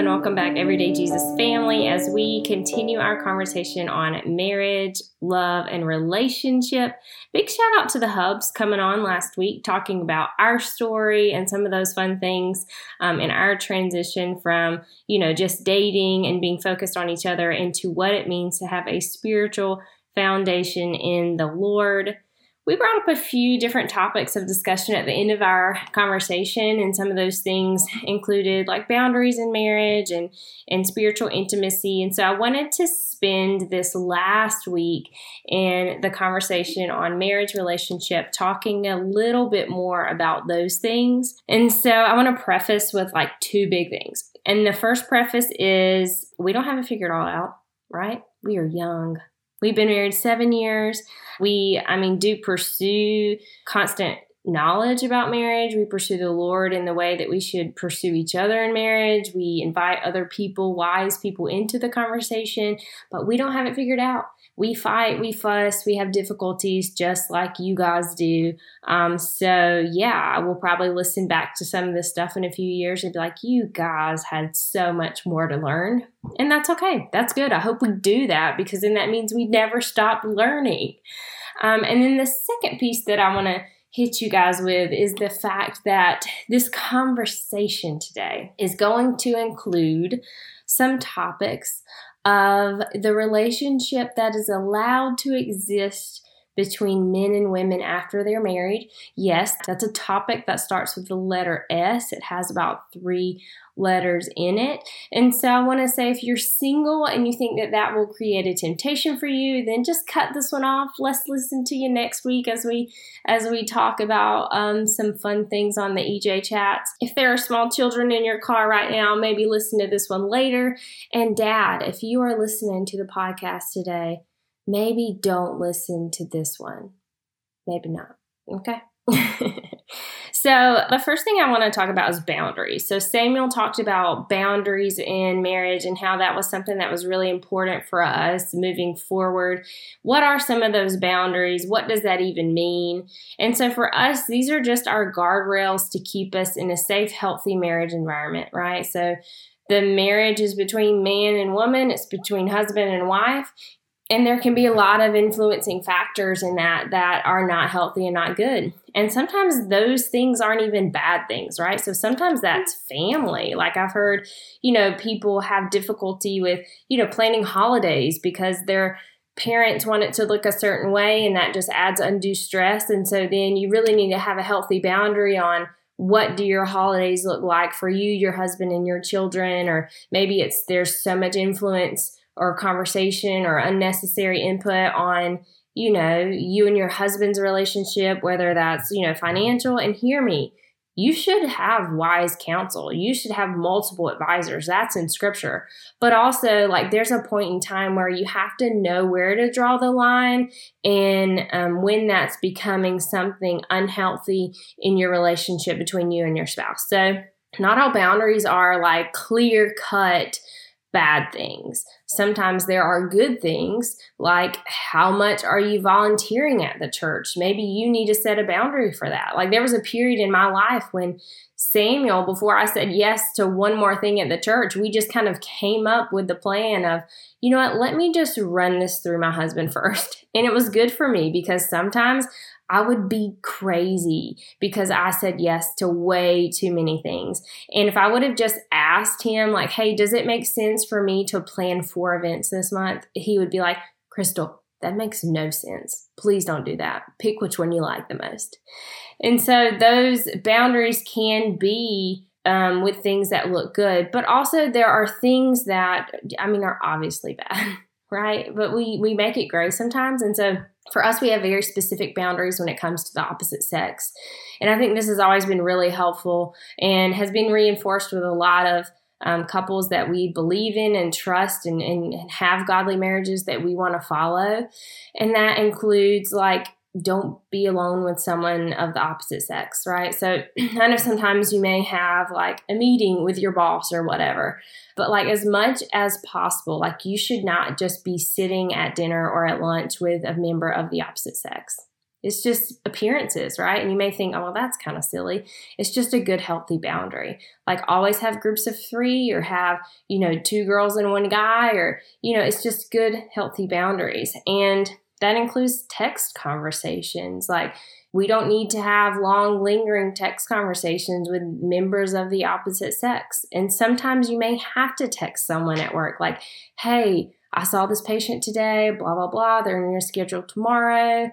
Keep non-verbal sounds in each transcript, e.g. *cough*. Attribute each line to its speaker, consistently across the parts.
Speaker 1: and welcome back, Everyday Jesus family, as we continue our conversation on marriage, love, and relationship. Big shout out to the Hubs coming on last week, talking about our story and some of those fun things um, in our transition from, you know, just dating and being focused on each other into what it means to have a spiritual foundation in the Lord we brought up a few different topics of discussion at the end of our conversation, and some of those things included like boundaries in marriage and, and spiritual intimacy. And so I wanted to spend this last week in the conversation on marriage relationship, talking a little bit more about those things. And so I want to preface with like two big things. And the first preface is we don't have it figured all out, right? We are young. We've been married seven years. We, I mean, do pursue constant knowledge about marriage. We pursue the Lord in the way that we should pursue each other in marriage. We invite other people, wise people, into the conversation, but we don't have it figured out we fight, we fuss, we have difficulties just like you guys do. Um, so, yeah, I will probably listen back to some of this stuff in a few years and be like, you guys had so much more to learn. And that's okay. That's good. I hope we do that because then that means we never stop learning. Um, and then the second piece that I want to hit you guys with is the fact that this conversation today is going to include some topics of the relationship that is allowed to exist between men and women after they're married. Yes, that's a topic that starts with the letter S. It has about three letters in it. And so I want to say if you're single and you think that that will create a temptation for you, then just cut this one off. Let's listen to you next week as we as we talk about um, some fun things on the EJ chats. If there are small children in your car right now, maybe listen to this one later. And dad, if you are listening to the podcast today, maybe don't listen to this one. Maybe not. Okay. *laughs* so, the first thing I want to talk about is boundaries. So, Samuel talked about boundaries in marriage and how that was something that was really important for us moving forward. What are some of those boundaries? What does that even mean? And so, for us, these are just our guardrails to keep us in a safe, healthy marriage environment, right? So, the marriage is between man and woman, it's between husband and wife and there can be a lot of influencing factors in that that are not healthy and not good. And sometimes those things aren't even bad things right? So sometimes that's family. Like i've heard you know people have difficulty with you know planning holidays because their parents want it to look a certain way and that just adds undue stress. And so then you really need to have a healthy boundary on what do your holidays look like for you your husband and your children or maybe it's there's so much influence or conversation or unnecessary input on you know you and your husband's relationship whether that's you know financial. And hear me you should have wise counsel. You should have multiple advisors. That's in scripture. But also like there's a point in time where you have to know where to draw the line and um, when that's becoming something unhealthy in your relationship between you and your spouse. So not all boundaries are like clear cut bad things. Sometimes there are good things, like how much are you volunteering at the church? Maybe you need to set a boundary for that. Like there was a period in my life when Samuel, before I said yes to one more thing at the church, we just kind of came up with the plan of, you know what, let me just run this through my husband *laughs* first. And it was good for me because sometimes I would be crazy because I said yes to way too many things. And if I would have just asked him, like, hey, does it make sense for me to plan four events this month? He would be like, Crystal, that makes no sense. Please don't do that. Pick which one you like the most. And so those boundaries can be um, with things that look good, but also there are things that, I mean, are obviously *laughs* bad, right? But we, we make it gray sometimes. And so for us, we have very specific boundaries when it comes to the opposite sex. And I think this has always been really helpful and has been reinforced with a lot of um, couples that we believe in and trust and, and have godly marriages that we want to follow. And that includes like don't be alone with someone of the opposite sex, right? So *clears throat* I know sometimes you may have like a meeting with your boss or whatever, but like as much as possible, like you should not just be sitting at dinner or at lunch with a member of the opposite sex. It's just appearances, right? And you may think, oh, well, that's kind of silly. It's just a good, healthy boundary. Like always have groups of three or have, you know, two girls and one guy, or, you know, it's just good, healthy boundaries. And that includes text conversations. Like, we don't need to have long, lingering text conversations with members of the opposite sex. And sometimes you may have to text someone at work, like, hey, I saw this patient today, blah, blah, blah. They're in your schedule tomorrow.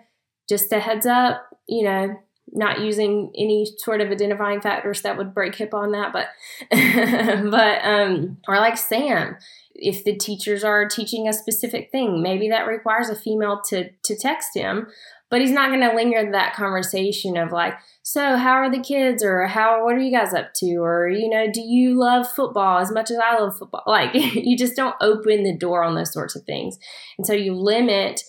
Speaker 1: Just a heads up, you know, not using any sort of identifying factors that would break HIPAA on that, but, *laughs* but, um, or like Sam, if the teachers are teaching a specific thing, maybe that requires a female to, to text him but he's not going to linger that conversation of like so how are the kids? Or how what are you guys up to? Or you know do you love football as much as i love football? *laughs* Like you just don't open the door on those sorts of things. And so you limit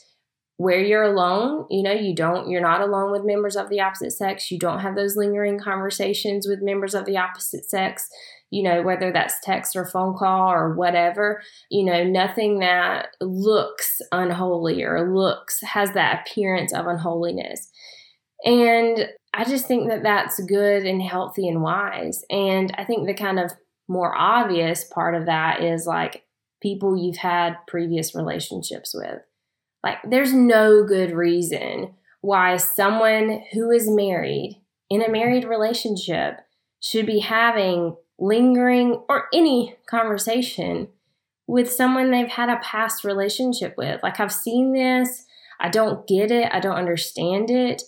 Speaker 1: where you're alone you know you don't you're not alone with members of the opposite sex you don't have those lingering conversations with members of the opposite sex you know, whether that's text or phone call or whatever, you know, nothing that looks unholy or looks, has that appearance of unholiness. And I just think that that's good and healthy and wise. And I think the kind of more obvious part of that is like people you've had previous relationships with. Like, there's no good reason why someone who is married in a married relationship should be having lingering, or any conversation with someone they've had a past relationship with. Like, I've seen this, I don't get it, I don't understand it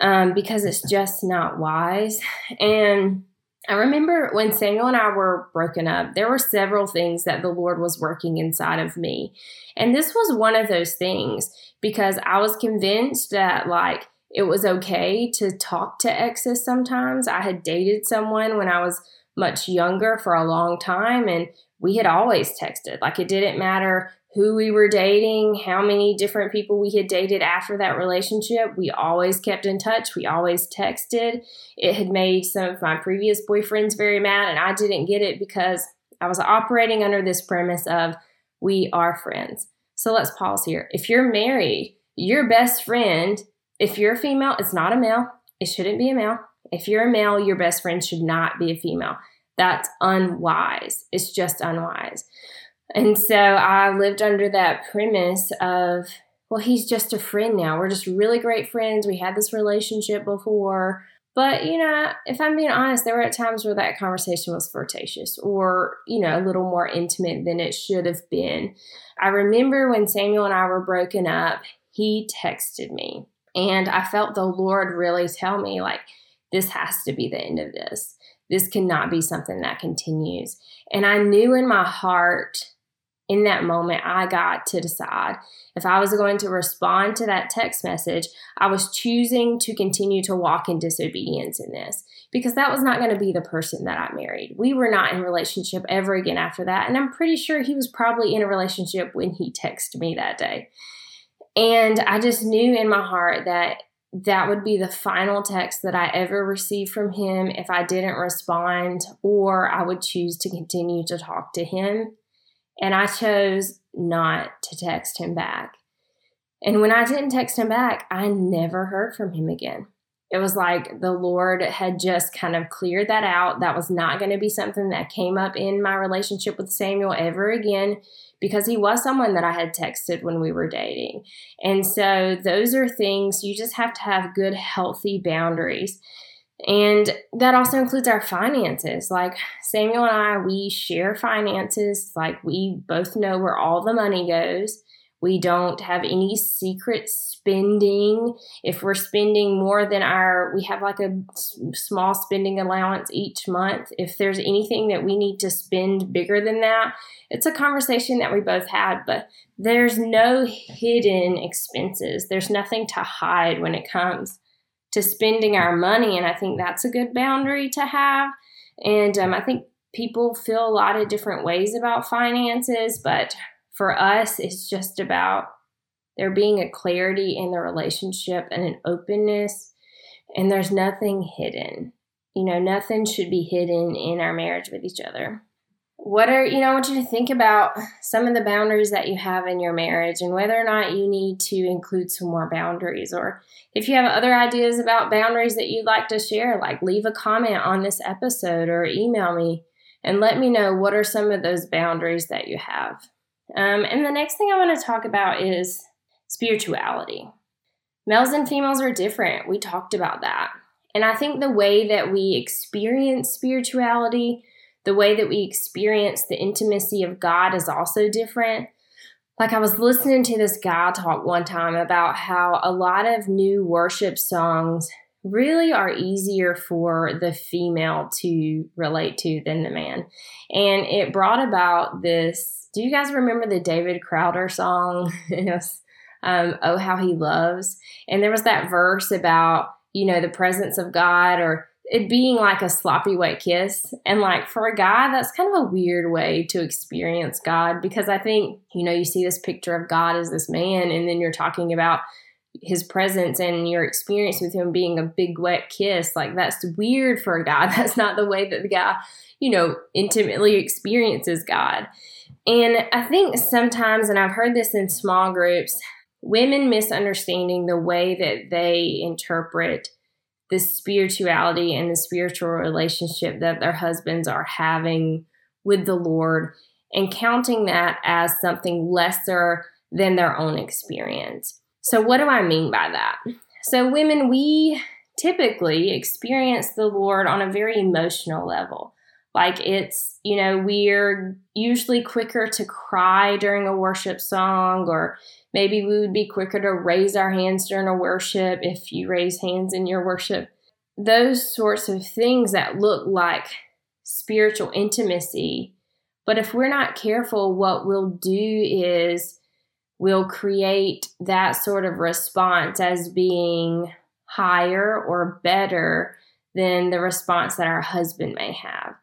Speaker 1: um, because it's just not wise. And I remember when Samuel and I were broken up, there were several things that the Lord was working inside of me. And this was one of those things because I was convinced that, like, it was okay to talk to exes sometimes. I had dated someone when I was much younger for a long time and we had always texted. Like it didn't matter who we were dating, how many different people we had dated after that relationship. We always kept in touch. We always texted. It had made some of my previous boyfriends very mad, and I didn't get it because I was operating under this premise of we are friends. So let's pause here. If you're married, your best friend, if you're a female, it's not a male, it shouldn't be a male. If you're a male, your best friend should not be a female. That's unwise. It's just unwise. And so I lived under that premise of, well, he's just a friend now. We're just really great friends. We had this relationship before. But, you know, if I'm being honest, there were at times where that conversation was flirtatious or, you know, a little more intimate than it should have been. I remember when Samuel and I were broken up, he texted me. And I felt the Lord really tell me, like, this has to be the end of this. This cannot be something that continues. And I knew in my heart, in that moment, I got to decide if I was going to respond to that text message, I was choosing to continue to walk in disobedience in this because that was not going to be the person that I married. We were not in relationship ever again after that. And I'm pretty sure he was probably in a relationship when he texted me that day. And I just knew in my heart that that would be the final text that I ever received from him if I didn't respond, or I would choose to continue to talk to him. And I chose not to text him back. And when I didn't text him back, I never heard from him again. It was like the Lord had just kind of cleared that out. That was not going to be something that came up in my relationship with Samuel ever again because he was someone that I had texted when we were dating. And so those are things you just have to have good, healthy boundaries. And that also includes our finances. Like Samuel and I, we share finances. Like we both know where all the money goes. We don't have any secret spending. If we're spending more than our, we have like a small spending allowance each month. If there's anything that we need to spend bigger than that, it's a conversation that we both had, but there's no hidden expenses. There's nothing to hide when it comes to spending our money. And I think that's a good boundary to have. And um, I think people feel a lot of different ways about finances, but for us, it's just about there being a clarity in the relationship and an openness, and there's nothing hidden. You know, nothing should be hidden in our marriage with each other. what are, you know, I want you to think about some of the boundaries that you have in your marriage and whether or not you need to include some more boundaries. Or if you have other ideas about boundaries that you'd like to share, like leave a comment on this episode or email me and let me know what are some of those boundaries that you have. Um, and the next thing I want to talk about is spirituality. Males and females are different. We talked about that. And I think the way that we experience spirituality the way that we experience the intimacy of God is also different. Like, I was listening to this guy talk one time about how a lot of new worship songs really are easier for the female to relate to than the man. And it brought about this. Do you guys remember the David Crowder song? *laughs* yes. Um, oh, how he loves. And there was that verse about, you know, the presence of God or it being like a sloppy wet kiss. And like for a guy, that's kind of a weird way to experience God because I think, you know, you see this picture of God as this man, and then you're talking about his presence and your experience with him being a big wet kiss. Like that's weird for a guy. *laughs* That's not the way that the guy, you know, intimately experiences God. And I think sometimes, and I've heard this in small groups, women misunderstanding the way that they interpret the spirituality and the spiritual relationship that their husbands are having with the Lord and counting that as something lesser than their own experience. So, what do I mean by that? So, women, we typically experience the Lord on a very emotional level. Like it's, you know, we're usually quicker to cry during a worship song, or maybe we would be quicker to raise our hands during a worship if you raise hands in your worship. Those sorts of things that look like spiritual intimacy. But if we're not careful, what we'll do is we'll create that sort of response as being higher or better than the response that our husband may have.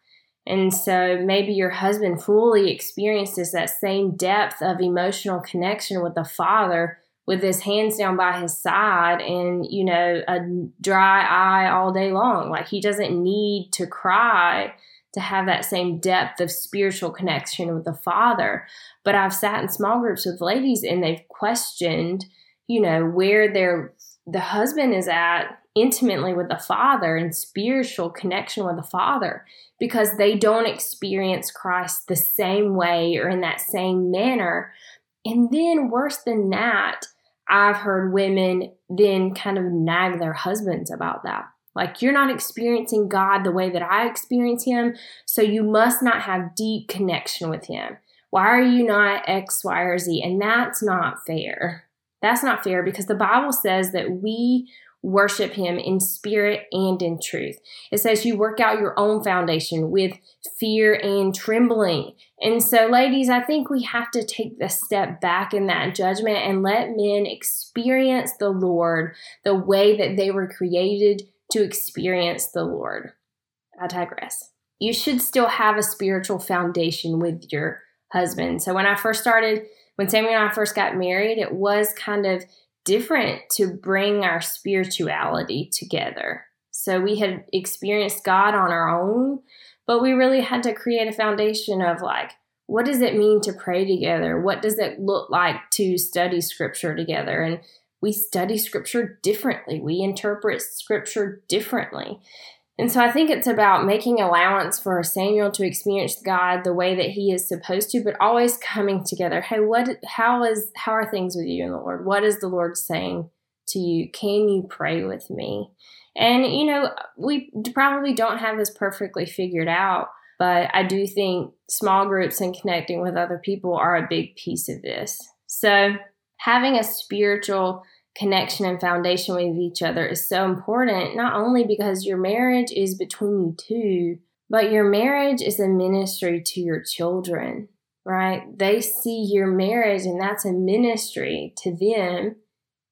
Speaker 1: And so maybe your husband fully experiences that same depth of emotional connection with the father with his hands down by his side and, you know, a dry eye all day long. Like he doesn't need to cry to have that same depth of spiritual connection with the father. But I've sat in small groups with ladies and they've questioned, you know, where their the husband is at intimately with the Father and spiritual connection with the Father because they don't experience Christ the same way or in that same manner. And then, worse than that, I've heard women then kind of nag their husbands about that. Like, you're not experiencing God the way that I experience Him, so you must not have deep connection with Him. Why are you not X, Y, or Z? And that's not fair. That's not fair because the Bible says that we worship him in spirit and in truth. It says you work out your own foundation with fear and trembling. And so, ladies, I think we have to take the step back in that judgment and let men experience the Lord the way that they were created to experience the Lord. I digress. You should still have a spiritual foundation with your husband. So, when I first started, when Sammy and I first got married, it was kind of different to bring our spirituality together. So we had experienced God on our own, but we really had to create a foundation of like, what does it mean to pray together? What does it look like to study scripture together? And we study scripture differently, we interpret scripture differently. And so I think it's about making allowance for Samuel to experience God the way that he is supposed to, but always coming together. Hey, what how is how are things with you and the Lord? What is the Lord saying to you? Can you pray with me? And you know, we probably don't have this perfectly figured out, but I do think small groups and connecting with other people are a big piece of this. So, having a spiritual connection and foundation with each other is so important, not only because your marriage is between you two, but your marriage is a ministry to your children, right? They see your marriage and that's a ministry to them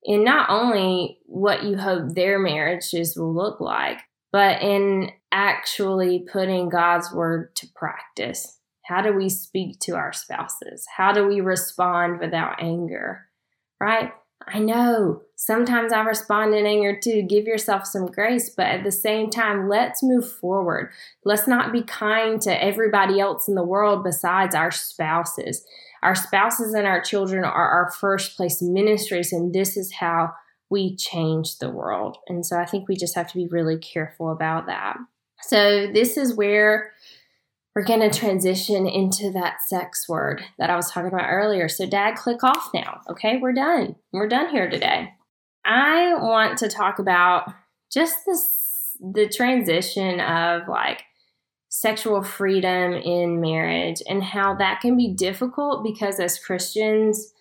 Speaker 1: in not only what you hope their marriages will look like, but in actually putting God's word to practice. How do we speak to our spouses? How do we respond without anger? Right? I know sometimes I respond in anger too. Give yourself some grace, but at the same time, let's move forward. Let's not be kind to everybody else in the world besides our spouses. Our spouses and our children are our first place ministries, and this is how we change the world. And so I think we just have to be really careful about that. So, this is where we're going to transition into that sex word that I was talking about earlier. So, dad, click off now. Okay, we're done. We're done here today. I want to talk about just this the transition of like sexual freedom in marriage and how that can be difficult because as Christians,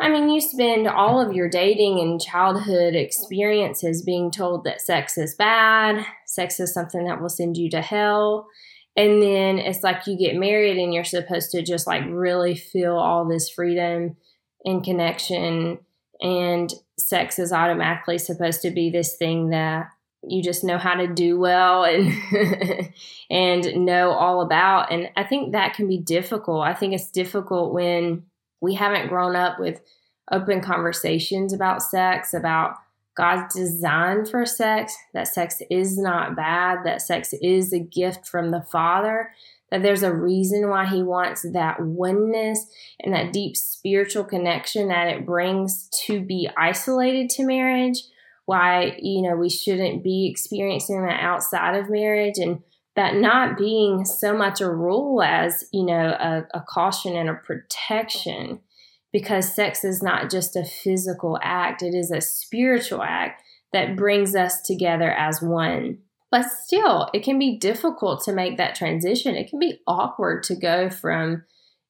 Speaker 1: I mean, you spend all of your dating and childhood experiences being told that sex is bad, sex is something that will send you to hell. And then it's like you get married and you're supposed to just like really feel all this freedom and connection. And sex is automatically supposed to be this thing that you just know how to do well and *laughs* and know all about and i think that can be difficult i think it's difficult when we haven't grown up with open conversations about sex about God's design for sex, that sex is not bad, that sex is a gift from the Father, that there's a reason why He wants that oneness and that deep spiritual connection that it brings to be isolated to marriage, why, you know, we shouldn't be experiencing that outside of marriage and that not being so much a rule as, you know, a, a caution and a protection because sex is not just a physical act, it is a spiritual act that brings us together as one. But still, it can be difficult to make that transition. It can be awkward to go from,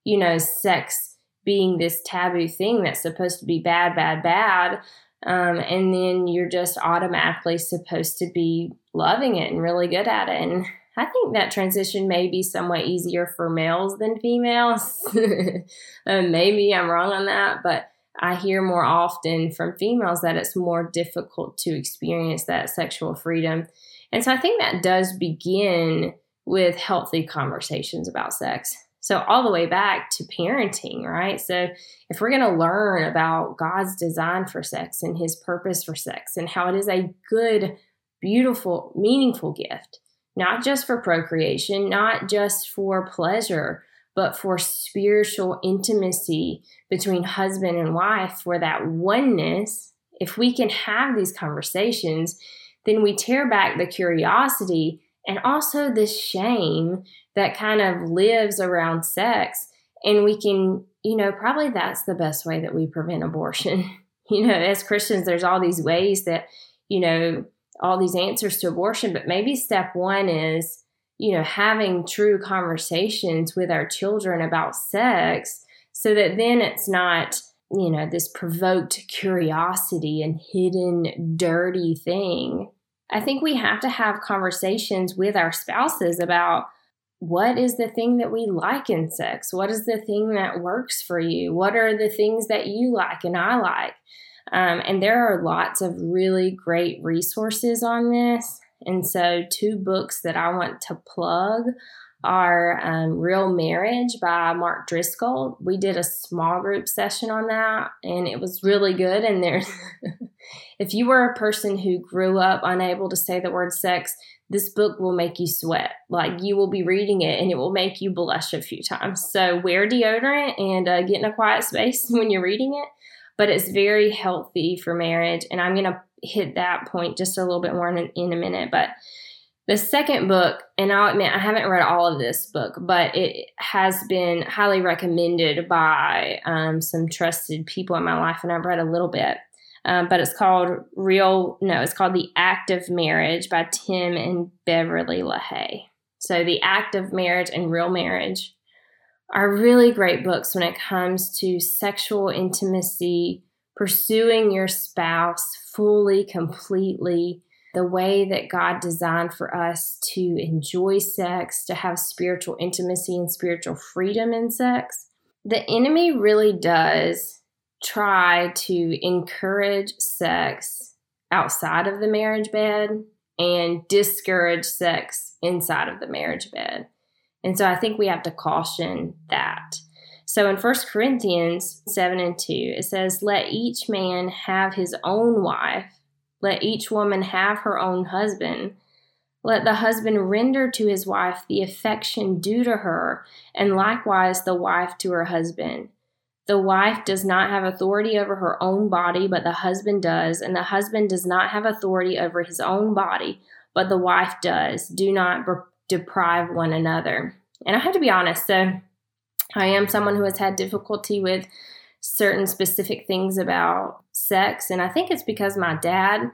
Speaker 1: you know, sex being this taboo thing that's supposed to be bad, bad, bad. Um, and then you're just automatically supposed to be loving it and really good at it. And I think that transition may be somewhat easier for males than females. *laughs* uh, maybe I'm wrong on that, but I hear more often from females that it's more difficult to experience that sexual freedom. And so I think that does begin with healthy conversations about sex. So, all the way back to parenting, right? So, if we're going to learn about God's design for sex and his purpose for sex and how it is a good, beautiful, meaningful gift, not just for procreation, not just for pleasure, but for spiritual intimacy between husband and wife, for that oneness. If we can have these conversations, then we tear back the curiosity and also the shame that kind of lives around sex. And we can, you know, probably that's the best way that we prevent abortion. *laughs* you know, as Christians, there's all these ways that, you know, all these answers to abortion, but maybe step one is, you know, having true conversations with our children about sex so that then it's not, you know, this provoked curiosity and hidden dirty thing. I think we have to have conversations with our spouses about what is the thing that we like in sex? What is the thing that works for you? What are the things that you like and I like? Um, and there are lots of really great resources on this. And so, two books that I want to plug are um, Real Marriage by Mark Driscoll. We did a small group session on that, and it was really good. And there's, *laughs* if you were a person who grew up unable to say the word sex, this book will make you sweat. Like you will be reading it and it will make you blush a few times. So wear deodorant and uh, get in a quiet space *laughs* when you're reading it but it's very healthy for marriage. And I'm going to hit that point just a little bit more in, in a minute. But the second book, and I'll admit I haven't read all of this book, but it has been highly recommended by um, some trusted people in my life, and I've read a little bit. Um, but it's called Real, no, it's called The Act of Marriage by Tim and Beverly LaHaye. So, The Act of Marriage and Real Marriage are really great books when it comes to sexual intimacy, pursuing your spouse fully, completely, the way that God designed for us to enjoy sex, to have spiritual intimacy and spiritual freedom in sex. The enemy really does try to encourage sex outside of the marriage bed and discourage sex inside of the marriage bed. And so I think we have to caution that. So in 1 Corinthians 7 and 2, it says, Let each man have his own wife, let each woman have her own husband. Let the husband render to his wife the affection due to her, and likewise the wife to her husband. The wife does not have authority over her own body, but the husband does, and the husband does not have authority over his own body, but the wife does. Do not deprive one another. And I have to be honest, so I am someone who has had difficulty with certain specific things about sex, and I think it's because my dad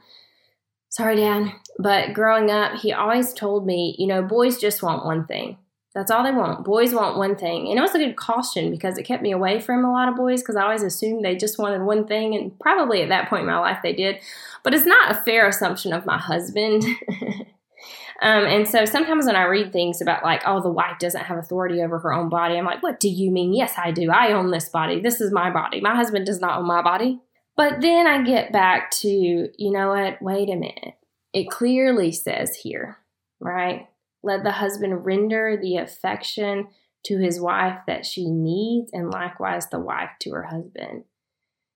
Speaker 1: sorry, Dad, but growing up, he always told me, you know, boys just want one thing. That's all they want. Boys want one thing. And it was a good caution because it kept me away from a lot of boys because I always assumed they just wanted one thing. And probably at that point in my life they did. But it's not a fair assumption of my husband. *laughs* um, and so sometimes when I read things about, like, oh, the wife doesn't have authority over her own body, I'm like, what do you mean? Yes, I do. I own this body. This is my body. My husband does not own my body. But then I get back to, you know what? Wait a minute. It clearly says here, right? Let the husband render the affection to his wife that she needs, and likewise the wife to her husband.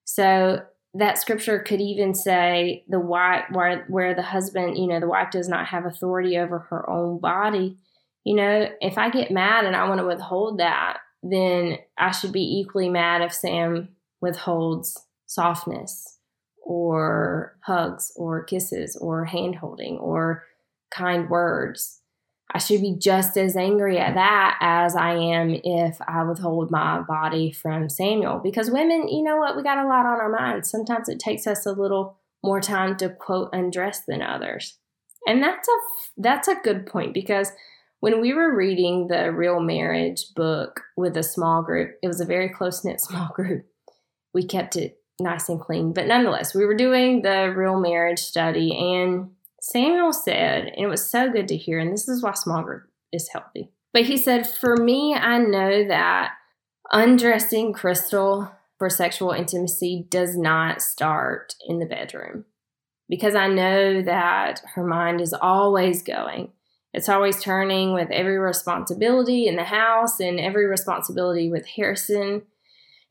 Speaker 1: So that scripture could even say the wife where where the husband, you know, the wife does not have authority over her own body. You know, if I get mad and I want to withhold that, then I should be equally mad if Sam withholds softness or hugs or kisses or hand holding or kind words I should be just as angry at that as I am if I withhold my body from Samuel. Because women, you know what? We got a lot on our minds. Sometimes it takes us a little more time to quote undress than others. And that's a that's a good point because when we were reading the Real Marriage book with a small group, it was a very close knit *laughs* small group. We kept it nice and clean, but nonetheless, we were doing the Real Marriage study and Samuel said, and it was so good to hear, and this is why small group is healthy. But he said, For me, I know that undressing Crystal for sexual intimacy does not start in the bedroom because I know that her mind is always going. It's always turning with every responsibility in the house and every responsibility with Harrison.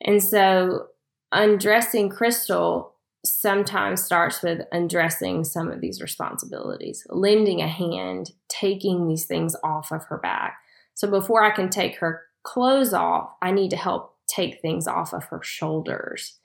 Speaker 1: And so, undressing Crystal sometimes starts with undressing some of these responsibilities, lending a hand, taking these things off of her back. So before I can take her clothes off, I need to help take things off of her shoulders.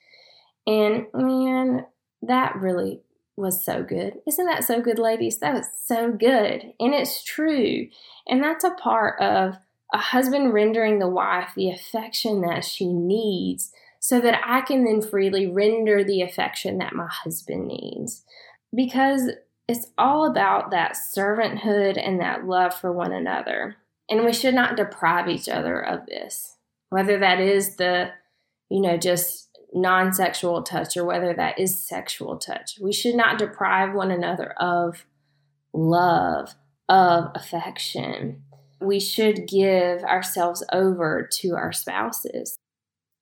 Speaker 1: And man, that really was so good. Isn't that so good, ladies? That was so good. And it's true. And that's a part of a husband rendering the wife the affection that she needs so that I can then freely render the affection that my husband needs. Because it's all about that servanthood and that love for one another. And we should not deprive each other of this, whether that is the, you know, just non sexual touch or whether that is sexual touch. We should not deprive one another of love, of affection. We should give ourselves over to our spouses.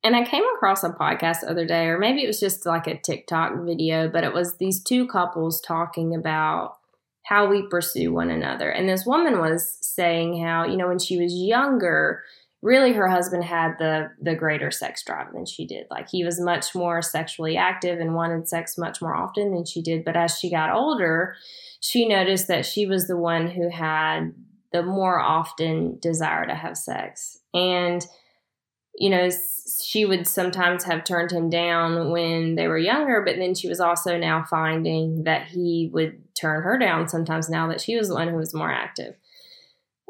Speaker 1: And I came across a podcast the other day, or maybe it was just like a TikTok video, but it was these two couples talking about how we pursue one another. And this woman was saying how, you know, when she was younger, really her husband had the the greater sex drive than she did. Like he was much more sexually active and wanted sex much more often than she did. But as she got older, she noticed that she was the one who had the more often desire to have sex. And you know, she would sometimes have turned him down when they were younger, but then she was also now finding that he would turn her down sometimes now that she was the one who was more active.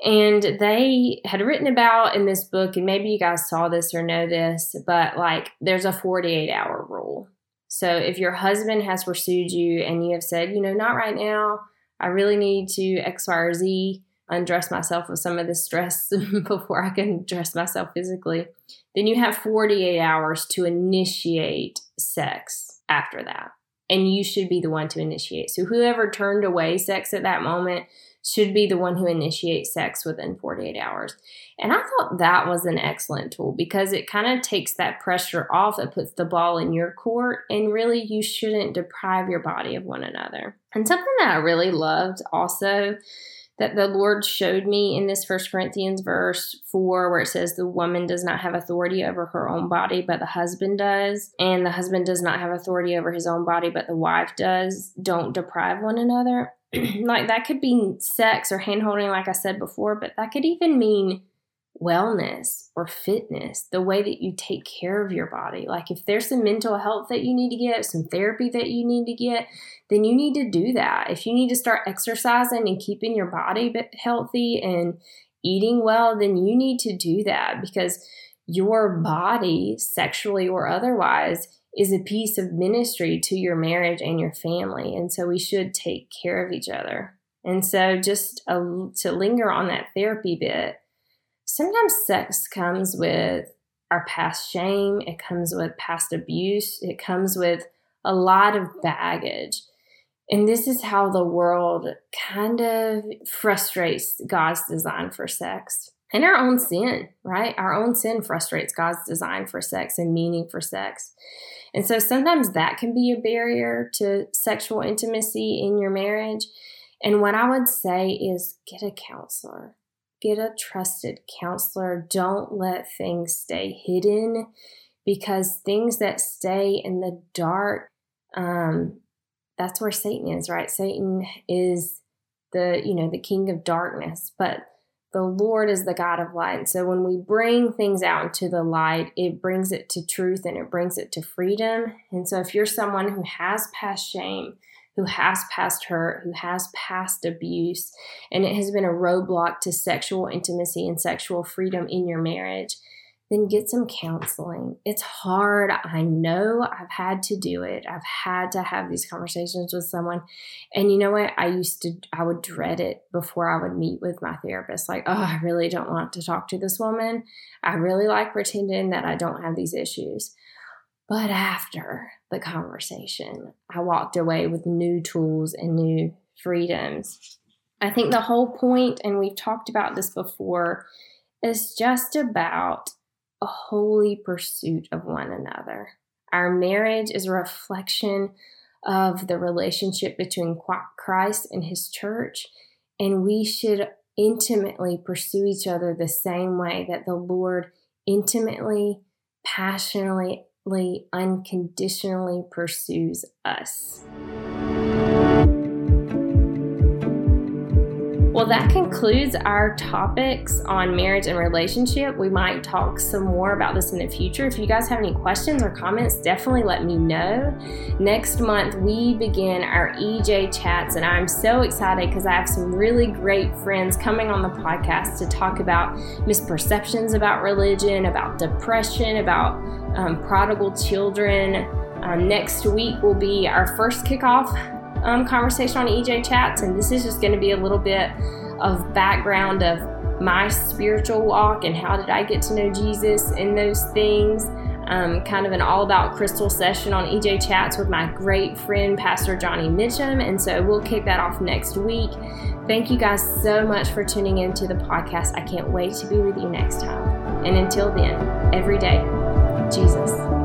Speaker 1: And they had written about in this book, and maybe you guys saw this or know this, but like there's a 48 hour rule. So if your husband has pursued you and you have said, you know, not right now, I really need to X, Y, or Z, undress myself with some of the stress *laughs* before I can dress myself physically, then you have 48 hours to initiate sex after that. And you should be the one to initiate. So whoever turned away sex at that moment should be the one who initiates sex within 48 hours. And I thought that was an excellent tool because it kind of takes that pressure off. It puts the ball in your court, and really, you shouldn't deprive your body of one another. And something that I really loved also that the Lord showed me in this First Corinthians verse 4, where it says, The woman does not have authority over her own body, but the husband does. And the husband does not have authority over his own body, but the wife does. Don't deprive one another. *clears throat* like that could be sex or hand holding, like I said before, but that could even mean wellness or fitness, the way that you take care of your body. Like if there's some mental health that you need to get, some therapy that you need to get, then you need to do that. If you need to start exercising and keeping your body healthy and eating well, then you need to do that because your body, sexually or otherwise, is a piece of ministry to your marriage and your family. And so we should take care of each other. And so, just a, to linger on that therapy bit, sometimes sex comes with our past shame, it comes with past abuse, it comes with a lot of baggage. And this is how the world kind of frustrates God's design for sex and our own sin, right? Our own sin frustrates God's design for sex and meaning for sex. And so sometimes that can be a barrier to sexual intimacy in your marriage. And what I would say is get a counselor get a trusted counselor. Don't let things stay hidden because things that stay in the dark, um, that's where Satan is, right? Satan is the, you know, the king of darkness, but the Lord is the God of light. And So when we bring things out into the light, it brings it to truth and it brings it to freedom. And so if you're someone who has past shame, who has past hurt, who has past abuse, and it has been a roadblock to sexual intimacy and sexual freedom in your marriage, then get some counseling. It's hard. I know I've had to do it. I've had to have these conversations with someone. And you know what? I used to, I would dread it before I would meet with my therapist. Like, oh, I really don't want to talk to this woman. I really like pretending that I don't have these issues. But after the conversation, I walked away with new tools and new freedoms. I think the whole point, and we've talked about this before, is just about a holy pursuit of one another. Our marriage is a reflection of the relationship between Christ and his church, and we should intimately pursue each other the same way that the Lord intimately, passionately, unconditionally pursues us. Well, that concludes our topics on marriage and relationship. We might talk some more about this in the future. If you guys have any questions or comments, definitely let me know. Next month, we begin our EJ chats, and I'm so excited because I have some really great friends coming on the podcast to talk about misperceptions about religion, about depression, about um, prodigal children. Um, next week will be our first kickoff um, conversation on EJ Chats, and this is just going to be a little bit of background of my spiritual walk and how did I get to know Jesus and those things. Um, kind of an all about crystal session on EJ Chats with my great friend, Pastor Johnny Mitchum. And so we'll kick that off next week. Thank you guys so much for tuning into the podcast. I can't wait to be with you next time. And until then, every day, Jesus.